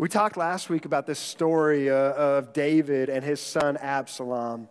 We talked last week about this story uh, of David and his son Absalom.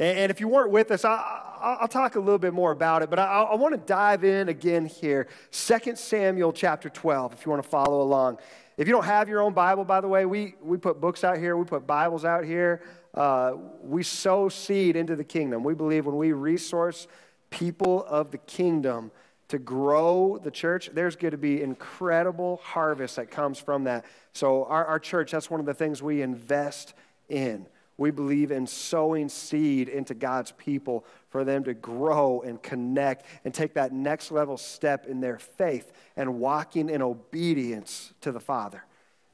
And if you weren't with us, I'll talk a little bit more about it, but I want to dive in again here. 2 Samuel chapter 12, if you want to follow along. If you don't have your own Bible, by the way, we, we put books out here, we put Bibles out here. Uh, we sow seed into the kingdom. We believe when we resource people of the kingdom, to grow the church, there's going to be incredible harvest that comes from that. So, our, our church, that's one of the things we invest in. We believe in sowing seed into God's people for them to grow and connect and take that next level step in their faith and walking in obedience to the Father.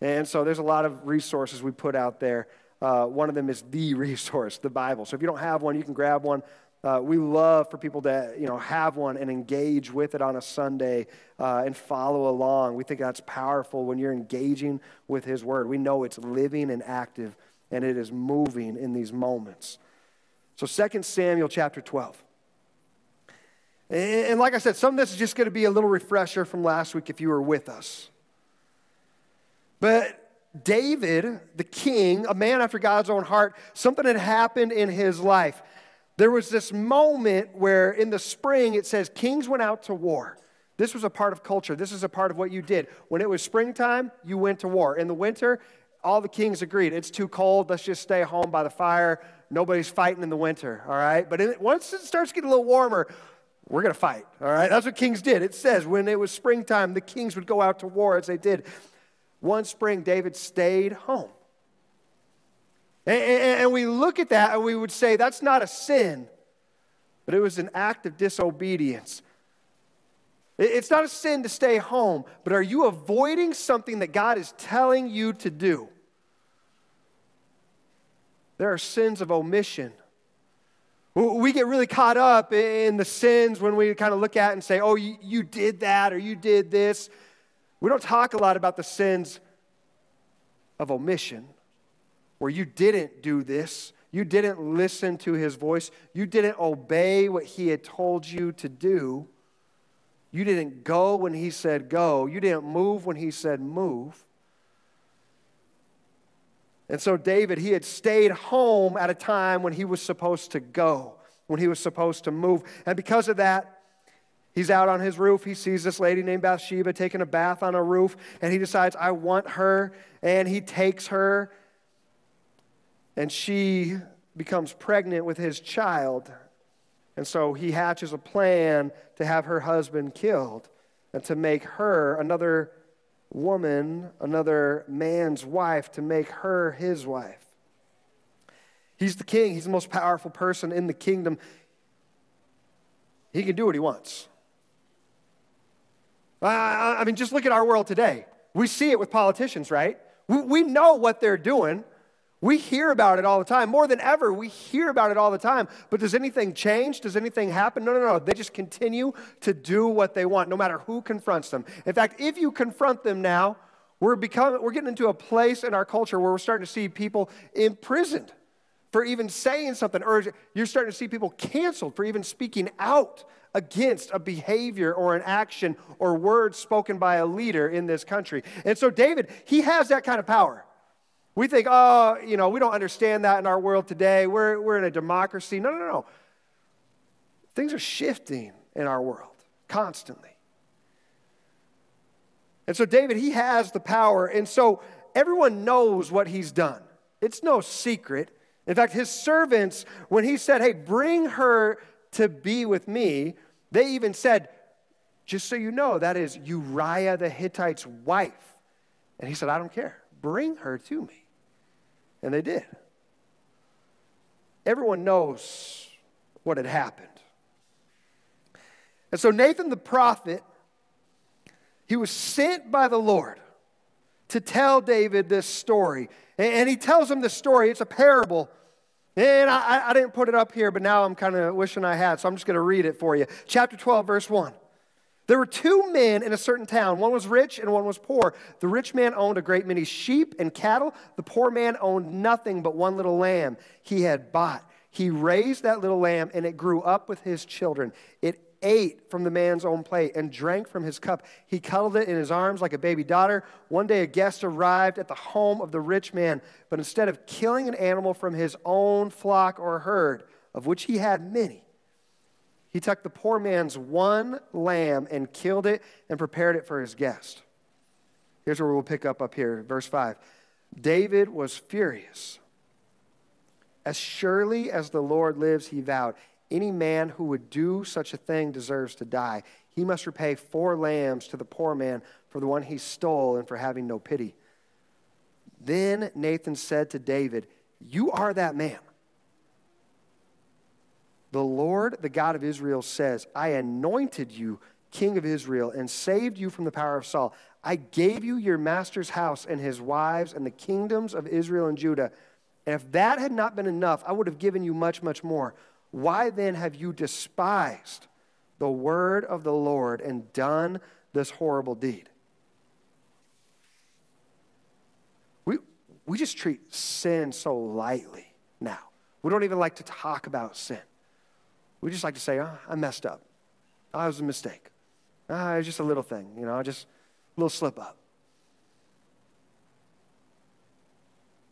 And so there's a lot of resources we put out there. Uh, one of them is the resource, the Bible. So if you don't have one, you can grab one. Uh, we love for people to you know have one and engage with it on a Sunday uh, and follow along. We think that's powerful when you're engaging with His Word. We know it's living and active, and it is moving in these moments. So 2 Samuel chapter 12. And like I said, some of this is just going to be a little refresher from last week if you were with us. But David, the king, a man after God's own heart, something had happened in his life. There was this moment where in the spring it says kings went out to war. This was a part of culture. This is a part of what you did. When it was springtime, you went to war. In the winter, all the kings agreed it's too cold. Let's just stay home by the fire. Nobody's fighting in the winter, all right? But once it starts getting a little warmer, we're going to fight, all right? That's what kings did. It says when it was springtime, the kings would go out to war as they did. One spring, David stayed home. And, and, we look at that and we would say that's not a sin, but it was an act of disobedience. It's not a sin to stay home, but are you avoiding something that God is telling you to do? There are sins of omission. We get really caught up in the sins when we kind of look at and say, oh, you, you did that or you did this. We don't talk a lot about the sins of omission where you didn't do this, you didn't listen to his voice, you didn't obey what he had told you to do, you didn't go when he said go, you didn't move when he said move. And so, David, he had stayed home at a time when he was supposed to go, when he was supposed to move. And because of that, He's out on his roof. He sees this lady named Bathsheba taking a bath on a roof, and he decides, I want her. And he takes her and she becomes pregnant with his child. And so he hatches a plan to have her husband killed and to make her another woman, another man's wife, to make her his wife. He's the king, he's the most powerful person in the kingdom. He can do what he wants. I, mean, just look at our world today. We see it with politicians, right? We, we know what they're doing. We hear about it all the time. More than ever, we hear about it all the time. But does anything change? Does anything happen? No, no, no. They just continue to do what they want, no matter who confronts them. In fact, if you confront them now, we're, becoming, we're getting into a place in our culture where we're starting to see people imprisoned for even saying something, or you're starting to see people canceled for even speaking out against a behavior or an action or words spoken by a leader in this country. And so, David, he has that kind of power. We think, oh, you know, we don't understand that in our world today. We're, we're in a democracy. No, no, no. Things are shifting in our world constantly. And so, David, he has the power. And so, everyone knows what he's done. It's no secret. In fact, his servants, when he said, hey, bring her to be with me, they even said, just so you know, that is Uriah the Hittite's wife. And he said, I don't care. Bring her to me. And they did. Everyone knows what had happened. And so Nathan the prophet, he was sent by the Lord to tell David this story. And he tells him this story. It's a parable. And I, I didn't put it up here, but now I'm kind of wishing I had, so I'm just going to read it for you. Chapter 12, verse 1. There were two men in a certain town. One was rich and one was poor. The rich man owned a great many sheep and cattle. The poor man owned nothing but one little lamb he had bought. He raised that little lamb and it grew up with his children. It ate from the man's own plate and drank from his cup. He cuddled it in his arms like a baby daughter. One day, a guest arrived at the home of the rich man, but instead of killing an animal from his own flock or herd, of which he had many, he took the poor man's one lamb and killed it and prepared it for his guest. Here's where we'll pick up up here, verse 5. David was furious. As surely as the Lord lives, he vowed, any man who would do such a thing deserves to die. He must repay four lambs to the poor man for the one he stole and for having no pity. Then Nathan said to David, You are that man. The Lord, the God of Israel, says, I anointed you king of Israel and saved you from the power of Saul. I gave you your master's house and his wives and the kingdoms of Israel and Judah. And if that had not been enough, I would have given you much, much more. Why then have you despised the word of the Lord and done this horrible deed? We, we just treat sin so lightly now. We don't even like to talk about sin. We just like to say, oh, I messed up. Oh, it was a mistake. Oh, it was just a little thing, you know, just a little slip up.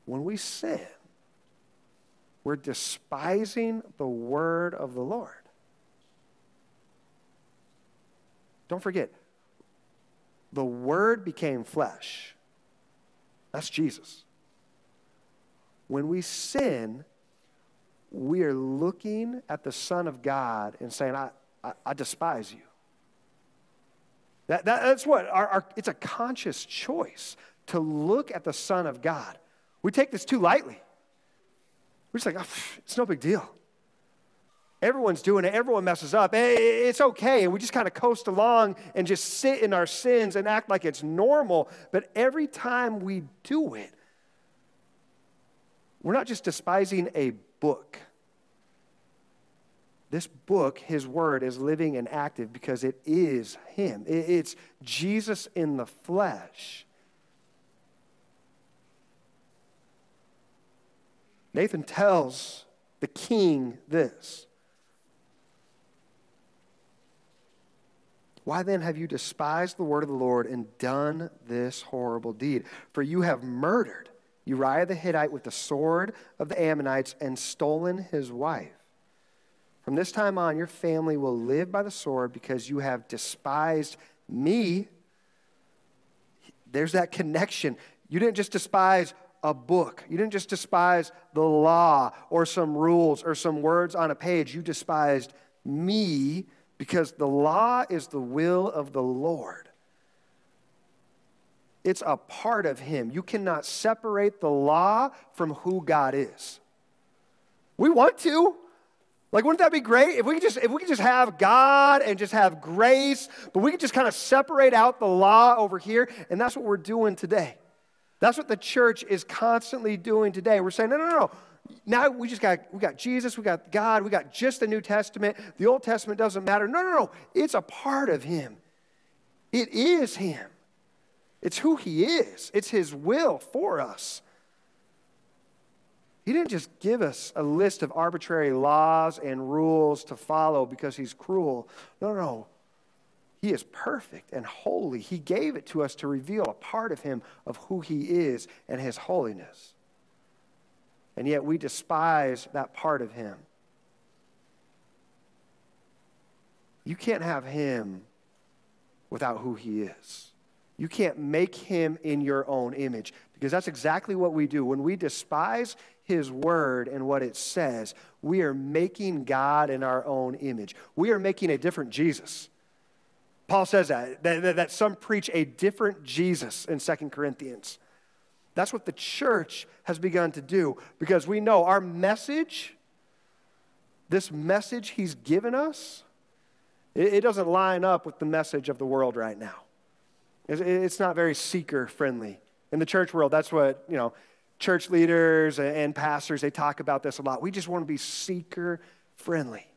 When we sin, we're despising the word of the Lord. Don't forget, the word became flesh. That's Jesus. When we sin, we are looking at the Son of God and saying, I, I, I despise you. That, that, that's what, our, our, it's a conscious choice to look at the Son of God. We take this too lightly. We're just like, oh, it's no big deal. Everyone's doing it. Everyone messes up. It's okay. And we just kind of coast along and just sit in our sins and act like it's normal. But every time we do it, we're not just despising a book. This book, His Word, is living and active because it is Him. It's Jesus in the flesh. Nathan tells the king this Why then have you despised the word of the Lord and done this horrible deed? For you have murdered Uriah the Hittite with the sword of the Ammonites and stolen his wife. From this time on, your family will live by the sword because you have despised me. There's that connection. You didn't just despise a book. You didn't just despise the law or some rules or some words on a page. You despised me because the law is the will of the Lord. It's a part of Him. You cannot separate the law from who God is. We want to. Like, wouldn't that be great if we could just if we could just have God and just have grace, but we could just kind of separate out the law over here, and that's what we're doing today. That's what the church is constantly doing today. We're saying, no, no, no. Now we just got we got Jesus, we got God, we got just the New Testament. The Old Testament doesn't matter. No, no, no. It's a part of Him. It is Him. It's who He is. It's His will for us. He didn't just give us a list of arbitrary laws and rules to follow because He's cruel. No, no. He is perfect and holy. He gave it to us to reveal a part of Him of who He is and His holiness. And yet we despise that part of Him. You can't have Him without who He is. You can't make Him in your own image because that's exactly what we do. When we despise His word and what it says, we are making God in our own image. We are making a different Jesus. Paul says that, that, that some preach a different Jesus in Second Corinthians. That's what the church has begun to do because we know our message, this message he's given us, it, it doesn't line up with the message of the world right now. It's, not very seeker friendly. In the church world, that's what, you know, church leaders and pastors, they talk about this a lot. We just want to be seeker friendly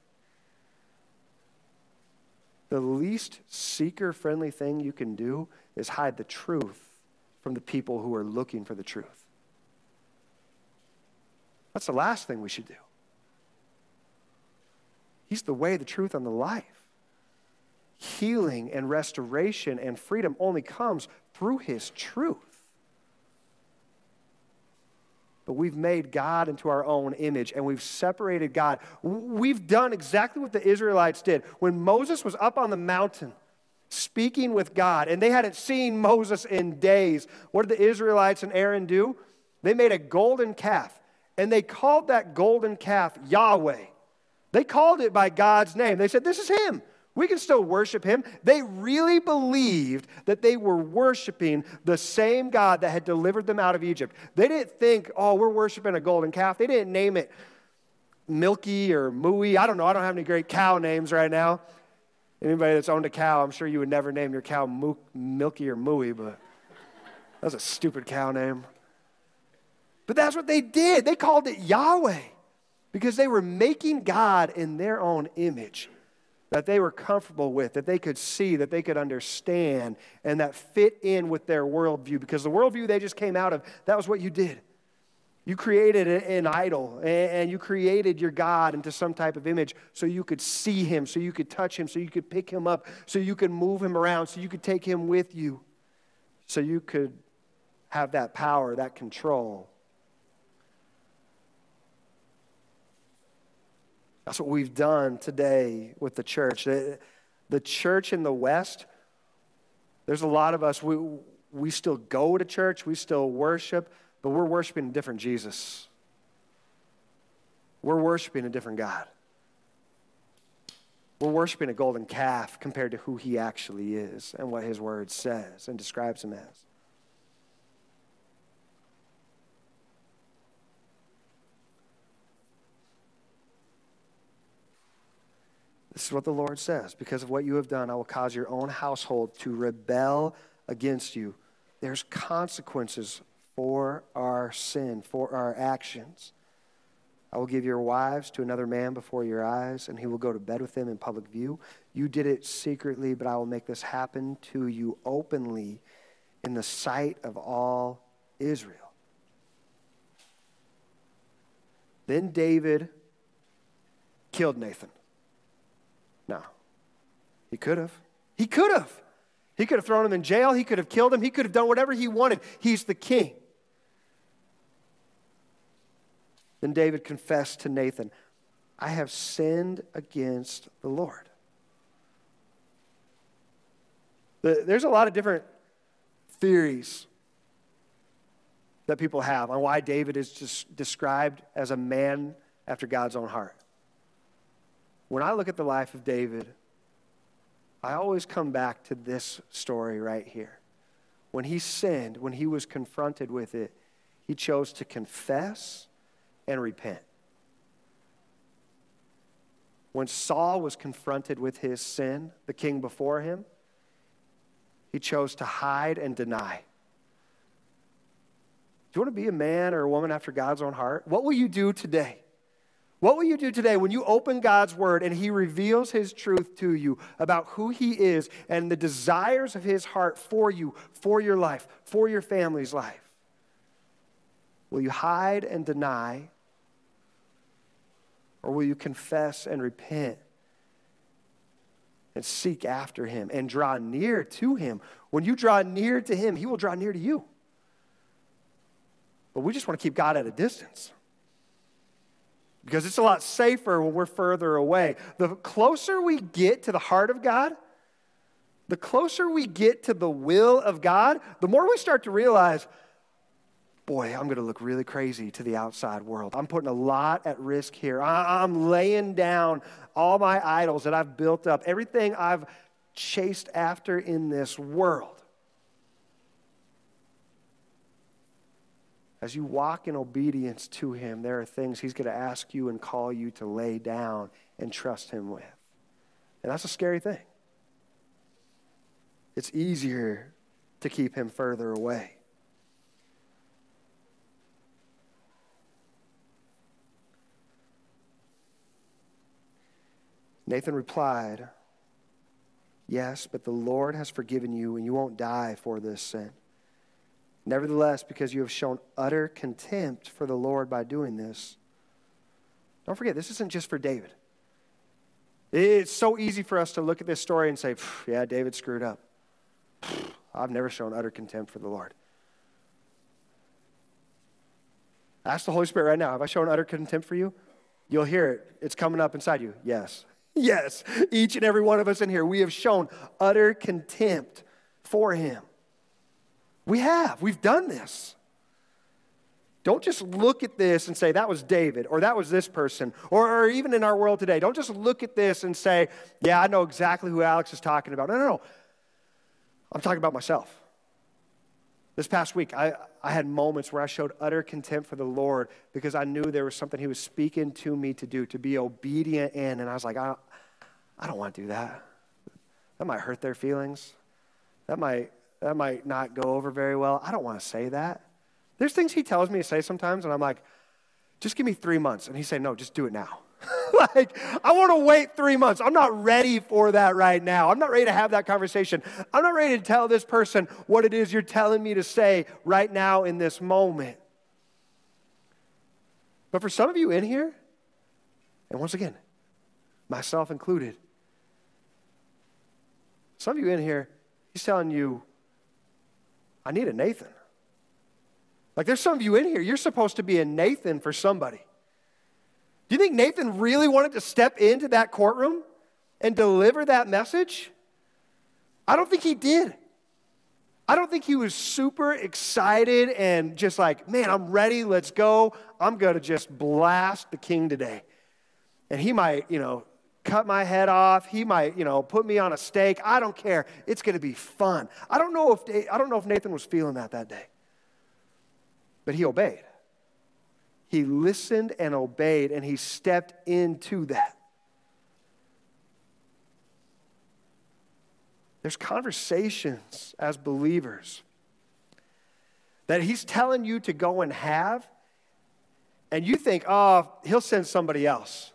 the least seeker friendly thing you can do is hide the truth from the people who are looking for the truth. That's the last thing we should do. He's the way, the truth, and the life. Healing and restoration and freedom only comes through his truth. But we've made God into our own image and we've separated God. We've done exactly what the Israelites did. When Moses was up on the mountain speaking with God and they hadn't seen Moses in days, what did the Israelites and Aaron do? They made a golden calf and they called that golden calf Yahweh. They called it by God's name. They said, This is Him. We can still worship him. They really believed that they were worshiping the same God that had delivered them out of Egypt. They didn't think, oh, we're worshiping a golden calf. They didn't name it Milky or Mooey. I don't know. I don't have any great cow names right now. Anybody that's owned a cow, I'm sure you would never name your cow Milky or Mooey, but that's a stupid cow name. But that's what they did. They called it Yahweh because they were making God in their own image that they were comfortable with, that they could see, that they could understand, and that fit in with their worldview. Because the worldview they just came out of, that was what you did. You created an idol and you created your God into some type of image so you could see him, so you could touch him, so you could pick him up, so you could move him around, so you could take him with you, so you could have that power, that control. That's what we've done today with the church. The, church in the West, there's a lot of us, we, we still go to church, we still worship, but we're worshiping a different Jesus. We're worshiping a different God. We're worshiping a golden calf compared to who he actually is and what his word says and describes him as. This is what the Lord says. Because of what you have done, I will cause your own household to rebel against you. There's consequences for our sin, for our actions. I will give your wives to another man before your eyes, and he will go to bed with them in public view. You did it secretly, but I will make this happen to you openly in the sight of all Israel. Then David killed Nathan. No. He could have. He could have. He could have thrown him in jail. He could have killed him. He could have done whatever he wanted. He's the king. Then David confessed to Nathan, I have sinned against the Lord. There's a lot of different theories that people have on why David is just described as a man after God's own heart. When I look at the life of David, I always come back to this story right here. When he sinned, when he was confronted with it, he chose to confess and repent. When Saul was confronted with his sin, the king before him, he chose to hide and deny. Do you want to be a man or a woman after God's own heart? What will you do today? What will you do today when you open God's word and he reveals his truth to you about who he is and the desires of his heart for you, for your life, for your family's life? Will you hide and deny? Or will you confess and repent and seek after him and draw near to him? When you draw near to him, he will draw near to you. But we just want to keep God at a distance because it's a lot safer when we're further away. The closer we get to the heart of God, the closer we get to the will of God, the more we start to realize, boy, I'm going to look really crazy to the outside world. I'm putting a lot at risk here. I'm laying down all my idols that I've built up, everything I've chased after in this world. As you walk in obedience to Him, there are things He's going to ask you and call you to lay down and trust Him with. And that's a scary thing. It's easier to keep Him further away. Nathan replied, Yes, but the Lord has forgiven you, and you won't die for this sin. Nevertheless, because you have shown utter contempt for the Lord by doing this, don't forget, this isn't just for David. It's so easy for us to look at this story and say, yeah, David screwed up. I've never shown utter contempt for the Lord. Ask the Holy Spirit right now have I shown utter contempt for you? You'll hear it. It's coming up inside you. Yes. Yes. Each and every one of us in here, we have shown utter contempt for him. We have. We've done this. Don't just look at this and say, that was David, or that was this person, or, or, even in our world today. Don't just look at this and say, yeah, I know exactly who Alex is talking about. No, no, no. I'm talking about myself. This past week, I, I had moments where I showed utter contempt for the Lord because I knew there was something He was speaking to me to do, to be obedient in. And I was like, I, I don't want to do that. That might hurt their feelings. That might, that might not go over very well. I don't want to say that. There's things he tells me to say sometimes, and I'm like, just give me three months. And he say, no, just do it now. like, I want to wait three months. I'm not ready for that right now. I'm not ready to have that conversation. I'm not ready to tell this person what it is you're telling me to say right now in this moment. But for some of you in here, and once again, myself included, some of you in here, he's telling you, I need a Nathan. Like there's some of you in here, you're supposed to be a Nathan for somebody. Do you think Nathan really wanted to step into that courtroom and deliver that message? I don't think he did. I don't think he was super excited and just like, man, I'm ready, let's go. I'm going to just blast the king today. And he might, you know, cut my head off. He might, you know, put me on a stake. I don't care. It's going to be fun. I don't know if I don't know if Nathan was feeling that that day. But he obeyed. He listened and obeyed, and he stepped into that. There's conversations as believers that he's telling you to go and have, and you think, oh, he'll send somebody else.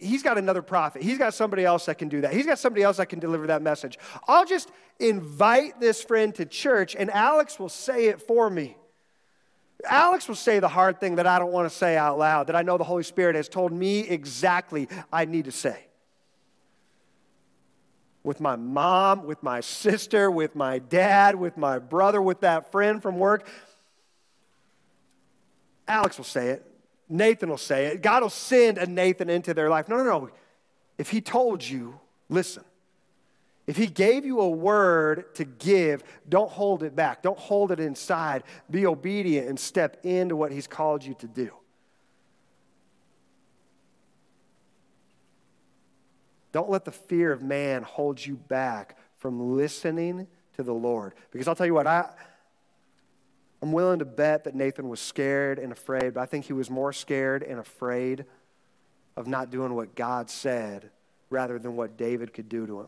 He's got another prophet. He's got somebody else that can do that. He's got somebody else that can deliver that message. I'll just invite this friend to church, and Alex will say it for me. Alex will say the hard thing that I don't want to say out loud, that I know the Holy Spirit has told me exactly I need to say. With my mom, with my sister, with my dad, with my brother, with that friend from work. Alex will say it. Nathan will say it. God will send a Nathan into their life. No, no, no. If he told you, listen. If he gave you a word to give, don't hold it back. Don't hold it inside. Be obedient and step into what he's called you to do. Don't let the fear of man hold you back from listening to the Lord. Because I'll tell you what, I, I'm willing to bet that Nathan was scared and afraid, but I think he was more scared and afraid of not doing what God said rather than what David could do to him.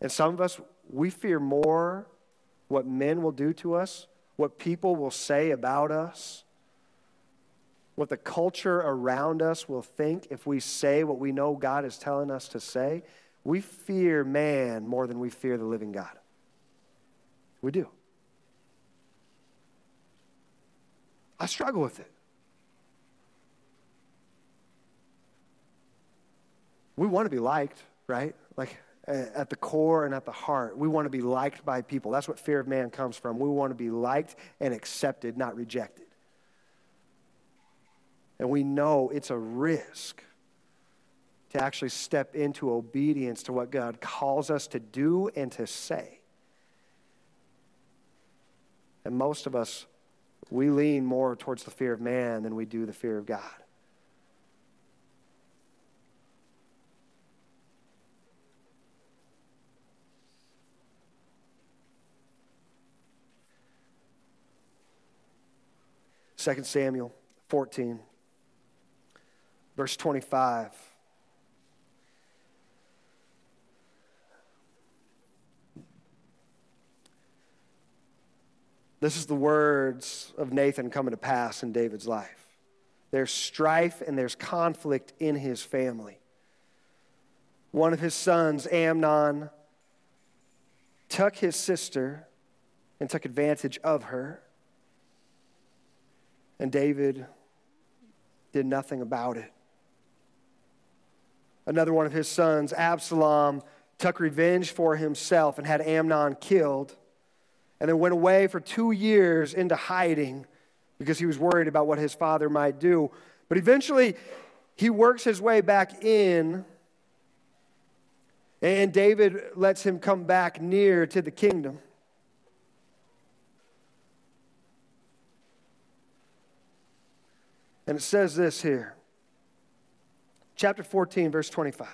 And some of us, we fear more what men will do to us, what people will say about us, what the culture around us will think if we say what we know God is telling us to say. We fear man more than we fear the living God. We do. I struggle with it. We want to be liked, right? Like, at the core and at the heart, we want to be liked by people. That's what fear of man comes from. We want to be liked and accepted, not rejected. And we know it's a risk to actually step into obedience to what God calls us to do and to say. And most of us, we lean more towards the fear of man than we do the fear of God. Second Samuel 14, verse 25. This is the words of Nathan coming to pass in David's life. There's strife and there's conflict in his family. One of his sons, Amnon, took his sister and took advantage of her. And David did nothing about it. another one of his sons, Absalom, took revenge for himself and had Amnon killed, and then went away for two years into hiding because he was worried about what his father might do. But eventually, he works his way back in, and David lets him come back near to the kingdom. And it says this here chapter 14, verse 25.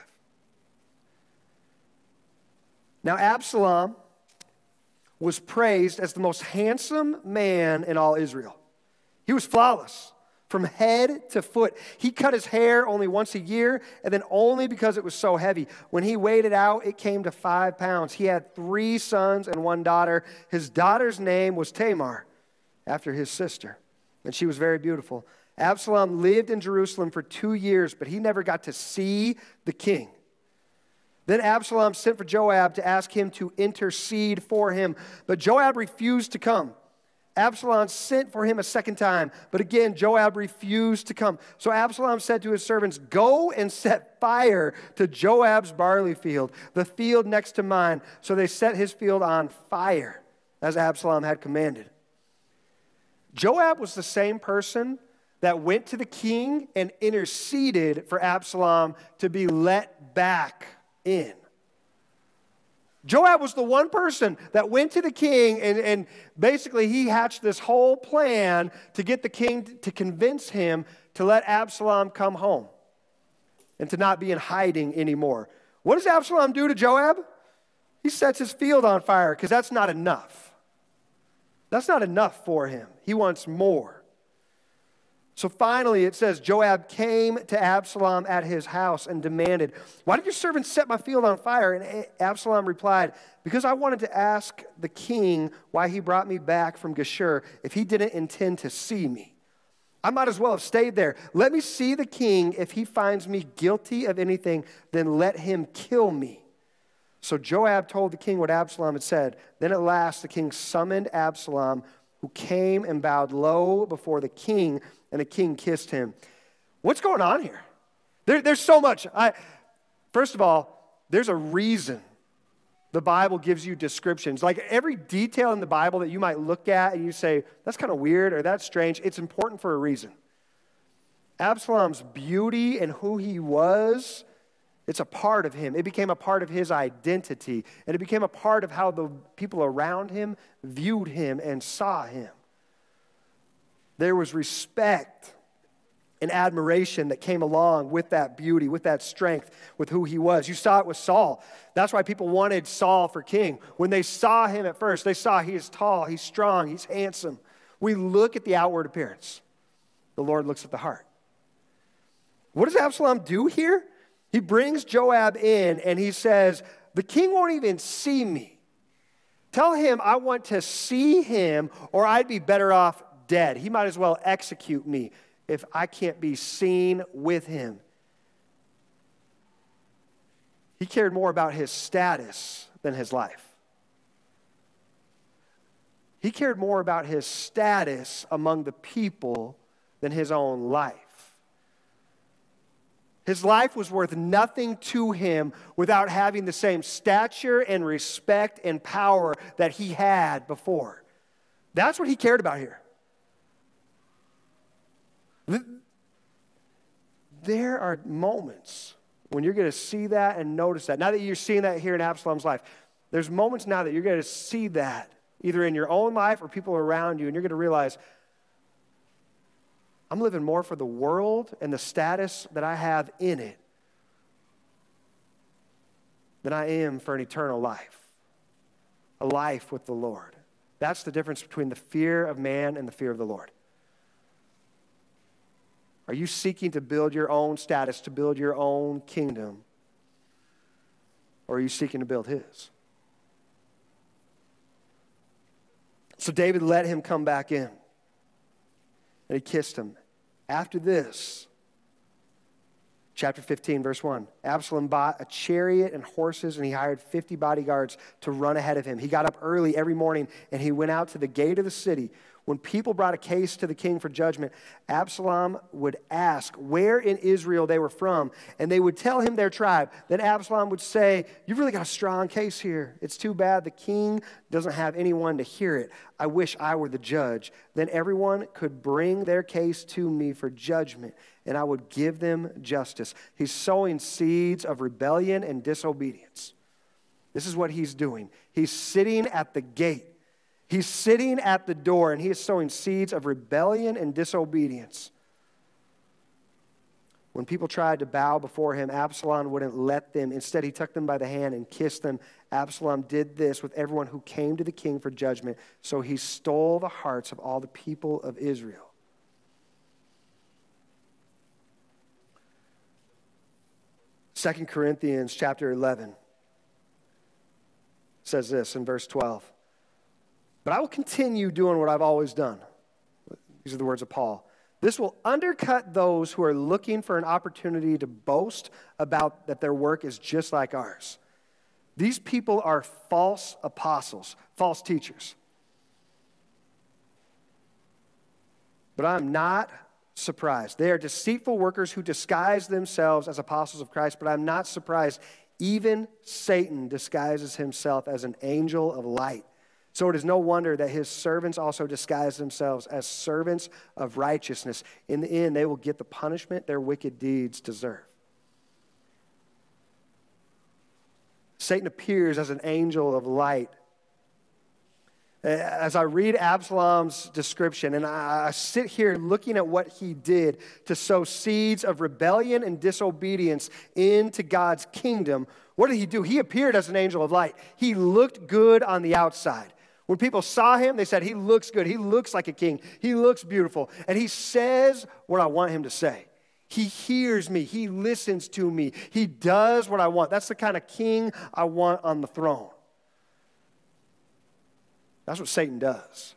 Now, Absalom was praised as the most handsome man in all Israel. He was flawless from head to foot. He cut his hair only once a year, and then only because it was so heavy. When he weighed it out, it came to five pounds. He had three sons and one daughter. His daughter's name was Tamar, after his sister, and she was very beautiful. Absalom lived in Jerusalem for two years, but he never got to see the king. Then Absalom sent for Joab to ask him to intercede for him, but Joab refused to come. Absalom sent for him a second time, but again, Joab refused to come. So Absalom said to his servants, Go and set fire to Joab's barley field, the field next to mine. So they set his field on fire, as Absalom had commanded. Joab was the same person that went to the king and interceded for Absalom to be let back in. Joab was the one person that went to the king, and, and basically he hatched this whole plan to get the king to convince him to let Absalom come home and to not be in hiding anymore. What does Absalom do to Joab? He sets his field on fire because that's not enough. That's not enough for him. He wants more. So finally, it says Joab came to Absalom at his house and demanded, Why did your servant set my field on fire? And Absalom replied, Because I wanted to ask the king why he brought me back from Geshur if he didn't intend to see me. I might as well have stayed there. Let me see the king. If he finds me guilty of anything, then let him kill me. So Joab told the king what Absalom had said. Then at last the king summoned Absalom, who came and bowed low before the king and the king kissed him. What's going on here? There, there's so much. I, first of all, there's a reason the Bible gives you descriptions. Like every detail in the Bible that you might look at and you say, that's kind of weird or that's strange, it's important for a reason. Absalom's beauty and who he was, it's a part of him. It became a part of his identity, and it became a part of how the people around him viewed him and saw him. There was respect and admiration that came along with that beauty, with that strength, with who he was. You saw it with Saul. That's why people wanted Saul for king. When they saw him at first, they saw he is tall, he's strong, he's handsome. We look at the outward appearance, the Lord looks at the heart. What does Absalom do here? He brings Joab in and he says, The king won't even see me. Tell him I want to see him, or I'd be better off dead. He might as well execute me if I can't be seen with him. He cared more about his status than his life. He cared more about his status among the people than his own life. His life was worth nothing to him without having the same stature and respect and power that he had before. That's what he cared about here. There are moments when you're going to see that and notice that. Now that you're seeing that here in Absalom's life, there's moments now that you're going to see that either in your own life or people around you, and you're going to realize, I'm living more for the world and the status that I have in it than I am for an eternal life, a life with the Lord. That's the difference between the fear of man and the fear of the Lord. Are you seeking to build your own status, to build your own kingdom? Or are you seeking to build his? So David let him come back in. And he kissed him. After this, chapter 15, verse 1, Absalom bought a chariot and horses, and he hired 50 bodyguards to run ahead of him. He got up early every morning and he went out to the gate of the city when people brought a case to the king for judgment, Absalom would ask where in Israel they were from, and they would tell him their tribe. Then Absalom would say, You've really got a strong case here. It's too bad the king doesn't have anyone to hear it. I wish I were the judge. Then everyone could bring their case to me for judgment, and I would give them justice. He's sowing seeds of rebellion and disobedience. This is what he's doing. He's sitting at the gate He's sitting at the door and he is sowing seeds of rebellion and disobedience. When people tried to bow before him, Absalom wouldn't let them. Instead, he took them by the hand and kissed them. Absalom did this with everyone who came to the king for judgment. So he stole the hearts of all the people of Israel. Second Corinthians chapter 11 says this in verse 12. But I will continue doing what I've always done. These are the words of Paul. This will undercut those who are looking for an opportunity to boast about that their work is just like ours. These people are false apostles, false teachers. But I'm not surprised. They are deceitful workers who disguise themselves as apostles of Christ, but I'm not surprised. Even Satan disguises himself as an angel of light. So it is no wonder that his servants also disguise themselves as servants of righteousness. In the end, they will get the punishment their wicked deeds deserve. Satan appears as an angel of light. As I read Absalom's description and I sit here looking at what he did to sow seeds of rebellion and disobedience into God's kingdom, what did he do? He appeared as an angel of light. He looked good on the outside. When people saw him, they said, He looks good. He looks like a king. He looks beautiful. And he says what I want him to say. He hears me. He listens to me. He does what I want. That's the kind of king I want on the throne. That's what Satan does.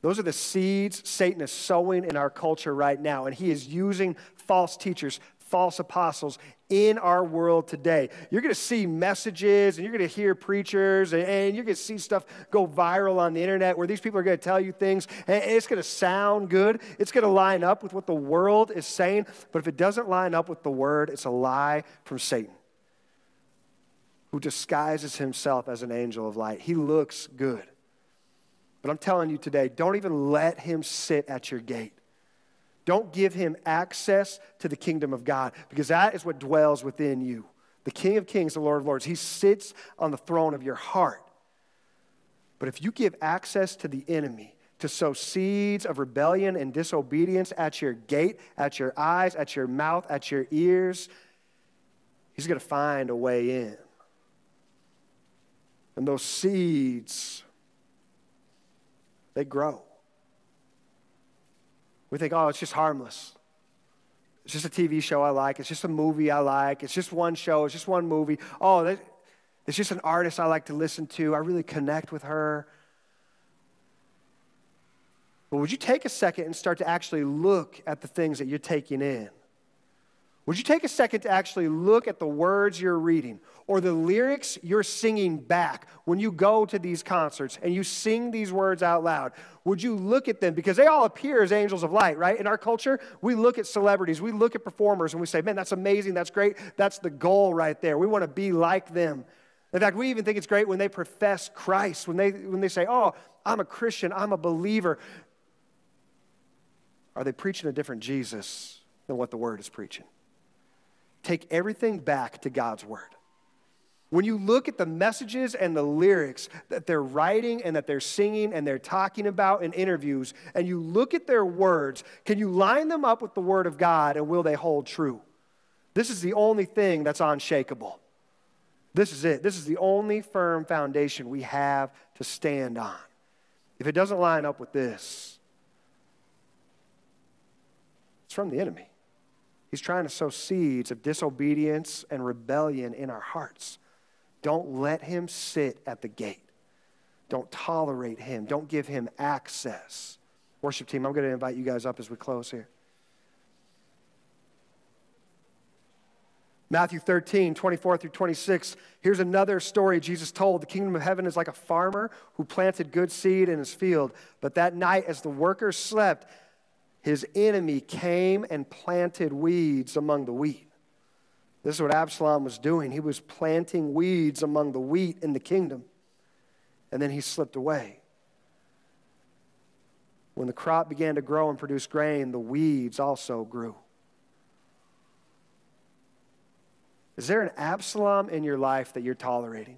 Those are the seeds Satan is sowing in our culture right now. And he is using false teachers, false apostles in our world today. You're going to see messages and you're going to hear preachers and, you're going to see stuff go viral on the internet where these people are going to tell you things and it's going to sound good. It's going to line up with what the world is saying. But if it doesn't line up with the word, it's a lie from Satan who disguises himself as an angel of light. He looks good. But I'm telling you today, don't even let him sit at your gate. Don't give him access to the kingdom of God because that is what dwells within you. The King of Kings, the Lord of Lords, he sits on the throne of your heart. But if you give access to the enemy to sow seeds of rebellion and disobedience at your gate, at your eyes, at your mouth, at your ears, he's going to find a way in. And those seeds, they grow. We think, oh, it's just harmless. It's just a TV show I like. It's just a movie I like. It's just one show. It's just one movie. Oh, it's just an artist I like to listen to. I really connect with her. But would you take a second and start to actually look at the things that you're taking in? Would you take a second to actually look at the words you're reading or the lyrics you're singing back when you go to these concerts and you sing these words out loud? Would you look at them? Because they all appear as angels of light, right? In our culture, we look at celebrities, we look at performers, and we say, man, that's amazing, that's great, that's the goal right there. We want to be like them. In fact, we even think it's great when they profess Christ, when they, when they say, oh, I'm a Christian, I'm a believer. Are they preaching a different Jesus than what the Word is preaching? Take everything back to God's Word. When you look at the messages and the lyrics that they're writing and that they're singing and they're talking about in interviews, and you look at their words, can you line them up with the Word of God and will they hold true? This is the only thing that's unshakable. This is it. This is the only firm foundation we have to stand on. If it doesn't line up with this, it's from the enemy. He's trying to sow seeds of disobedience and rebellion in our hearts. Don't let him sit at the gate. Don't tolerate him. Don't give him access. Worship team, I'm going to invite you guys up as we close here. Matthew 13, 24 through 26. Here's another story Jesus told. The kingdom of heaven is like a farmer who planted good seed in his field. But that night, as the workers slept, his enemy came and planted weeds among the wheat. This is what Absalom was doing. He was planting weeds among the wheat in the kingdom. And then he slipped away. When the crop began to grow and produce grain, the weeds also grew. Is there an Absalom in your life that you're tolerating?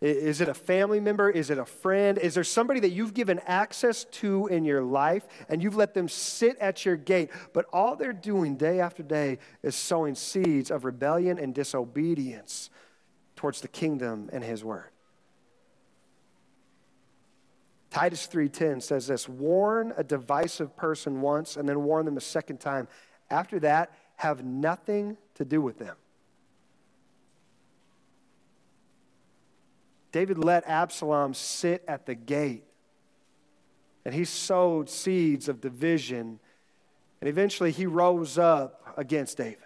Is it a family member? Is it a friend? Is there somebody that you've given access to in your life and you've let them sit at your gate, but all they're doing day after day is sowing seeds of rebellion and disobedience towards the kingdom and his word? Titus 3:10 says this, warn a divisive person once and then warn them a second time. After that, have nothing to do with them. David let Absalom sit at the gate, and he sowed seeds of division, and eventually he rose up against David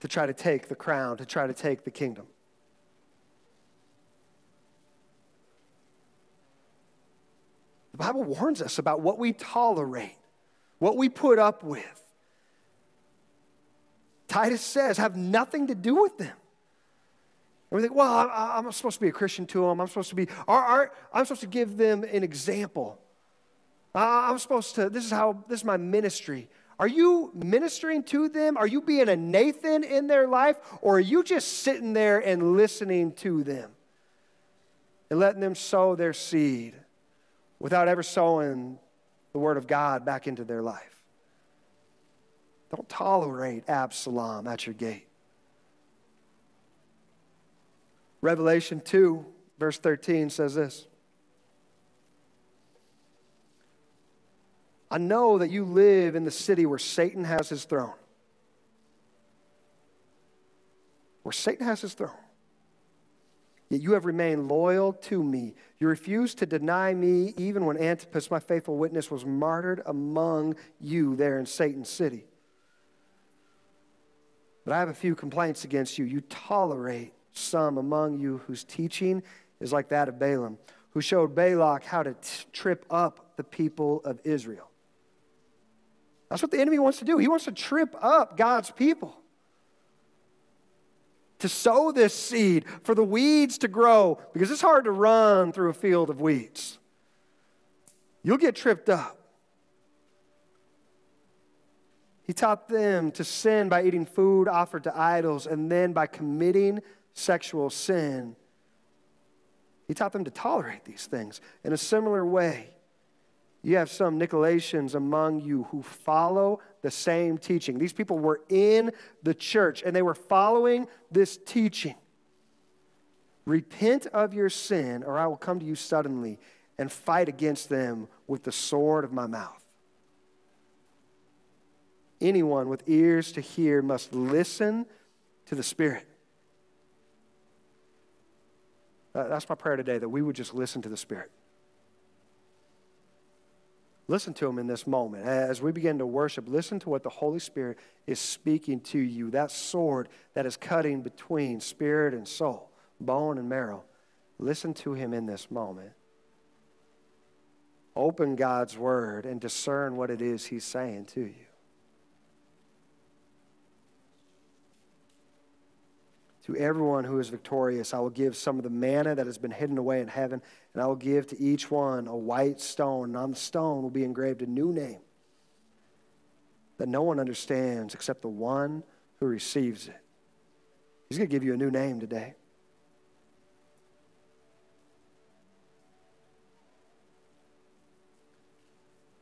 to try to take the crown, to try to take the kingdom. The Bible warns us about what we tolerate, what we put up with. Titus says, have nothing to do with them. We think, well, I'm, supposed to be a Christian to them. I'm supposed to be, I'm supposed to give them an example. I'm supposed to, this is how, this is my ministry. Are you ministering to them? Are you being a Nathan in their life? Or are you just sitting there and listening to them and letting them sow their seed? without ever sowing the word of God back into their life. Don't tolerate Absalom at your gate. Revelation 2, verse 13 says this I know that you live in the city where Satan has his throne. Where Satan has his throne. Yet you have remained loyal to me. You refused to deny me even when Antipas, my faithful witness, was martyred among you there in Satan's city. But I have a few complaints against you. You tolerate some among you whose teaching is like that of Balaam, who showed Balak how to t- trip up the people of Israel. That's what the enemy wants to do. He wants to trip up God's people to sow this seed, for the weeds to grow, because it's hard to run through a field of weeds. You'll get tripped up. He taught them to sin by eating food offered to idols and then by committing sexual sin. He taught them to tolerate these things. In a similar way, you have some Nicolaitans among you who follow the same teaching. These people were in the church and they were following this teaching. Repent of your sin, or I will come to you suddenly and fight against them with the sword of my mouth. Anyone with ears to hear must listen to the Spirit. Uh, that's my prayer today, that we would just listen to the Spirit. Listen to him in this moment. As we begin to worship, listen to what the Holy Spirit is speaking to you. That sword that is cutting between spirit and soul, bone and marrow. Listen to him in this moment. Open God's word and discern what it is he's saying to you. To everyone who is victorious, I will give some of the manna that has been hidden away in heaven, and I will give to each one a white stone, and on the stone will be engraved a new name that no one understands except the one who receives it. He's going to give you a new name today.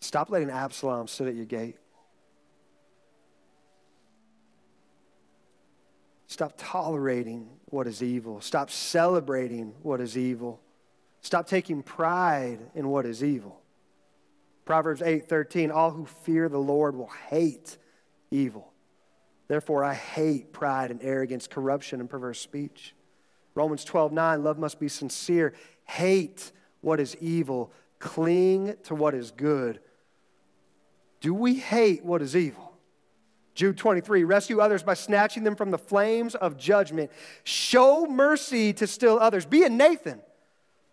Stop letting Absalom sit at your gate. Stop tolerating what is evil. Stop celebrating what is evil. Stop taking pride in what is evil. Proverbs 8:13 All who fear the Lord will hate evil. Therefore I hate pride and arrogance, corruption and perverse speech. Romans 12:9 Love must be sincere. Hate what is evil, cling to what is good. Do we hate what is evil? Jude 23, rescue others by snatching them from the flames of judgment. Show mercy to still others. Be a Nathan.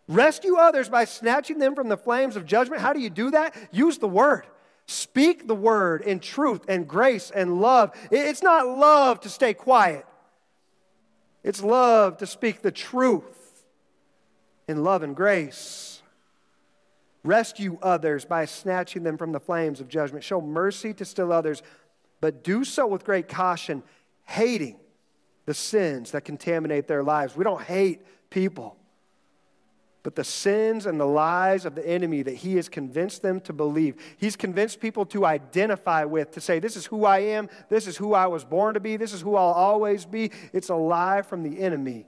Rescue others by snatching them from the flames of judgment. How do you do that? Use the word. Speak the word in truth and grace and love. It's not love to stay quiet, it's love to speak the truth in love and grace. Rescue others by snatching them from the flames of judgment. Show mercy to still others but do so with great caution, hating the sins that contaminate their lives. We don't hate people, but the sins and the lies of the enemy that he has convinced them to believe. He's convinced people to identify with, to say, This is who I am, this is who I was born to be, this is who I'll always be. It's a lie from the enemy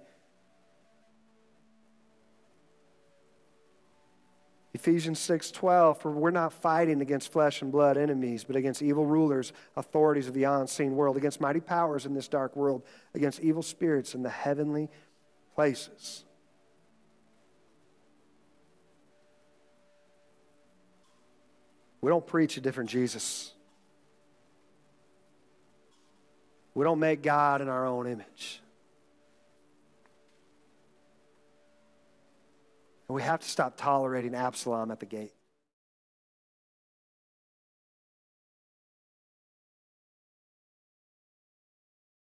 Ephesians 6:12 for we're not fighting against flesh and blood enemies but against evil rulers authorities of the unseen world against mighty powers in this dark world against evil spirits in the heavenly places. We don't preach a different Jesus. We don't make God in our own image And we have to stop tolerating Absalom at the gate.